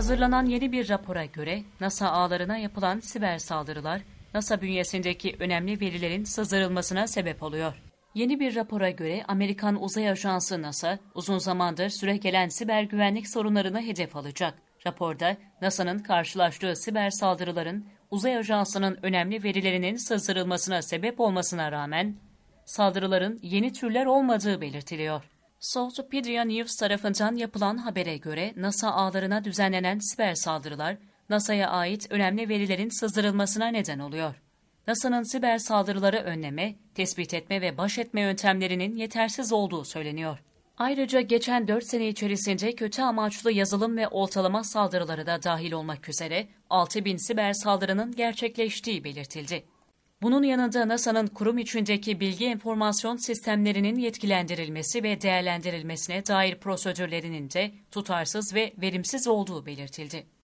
Hazırlanan yeni bir rapora göre NASA ağlarına yapılan siber saldırılar NASA bünyesindeki önemli verilerin sızdırılmasına sebep oluyor. Yeni bir rapora göre Amerikan Uzay Ajansı NASA uzun zamandır süre gelen siber güvenlik sorunlarını hedef alacak. Raporda NASA'nın karşılaştığı siber saldırıların Uzay Ajansı'nın önemli verilerinin sızdırılmasına sebep olmasına rağmen saldırıların yeni türler olmadığı belirtiliyor. Southpedia News tarafından yapılan habere göre NASA ağlarına düzenlenen siber saldırılar NASA'ya ait önemli verilerin sızdırılmasına neden oluyor. NASA'nın siber saldırıları önleme, tespit etme ve baş etme yöntemlerinin yetersiz olduğu söyleniyor. Ayrıca geçen 4 sene içerisinde kötü amaçlı yazılım ve oltalama saldırıları da dahil olmak üzere 6000 siber saldırının gerçekleştiği belirtildi. Bunun yanında NASA'nın kurum içindeki bilgi enformasyon sistemlerinin yetkilendirilmesi ve değerlendirilmesine dair prosedürlerinin de tutarsız ve verimsiz olduğu belirtildi.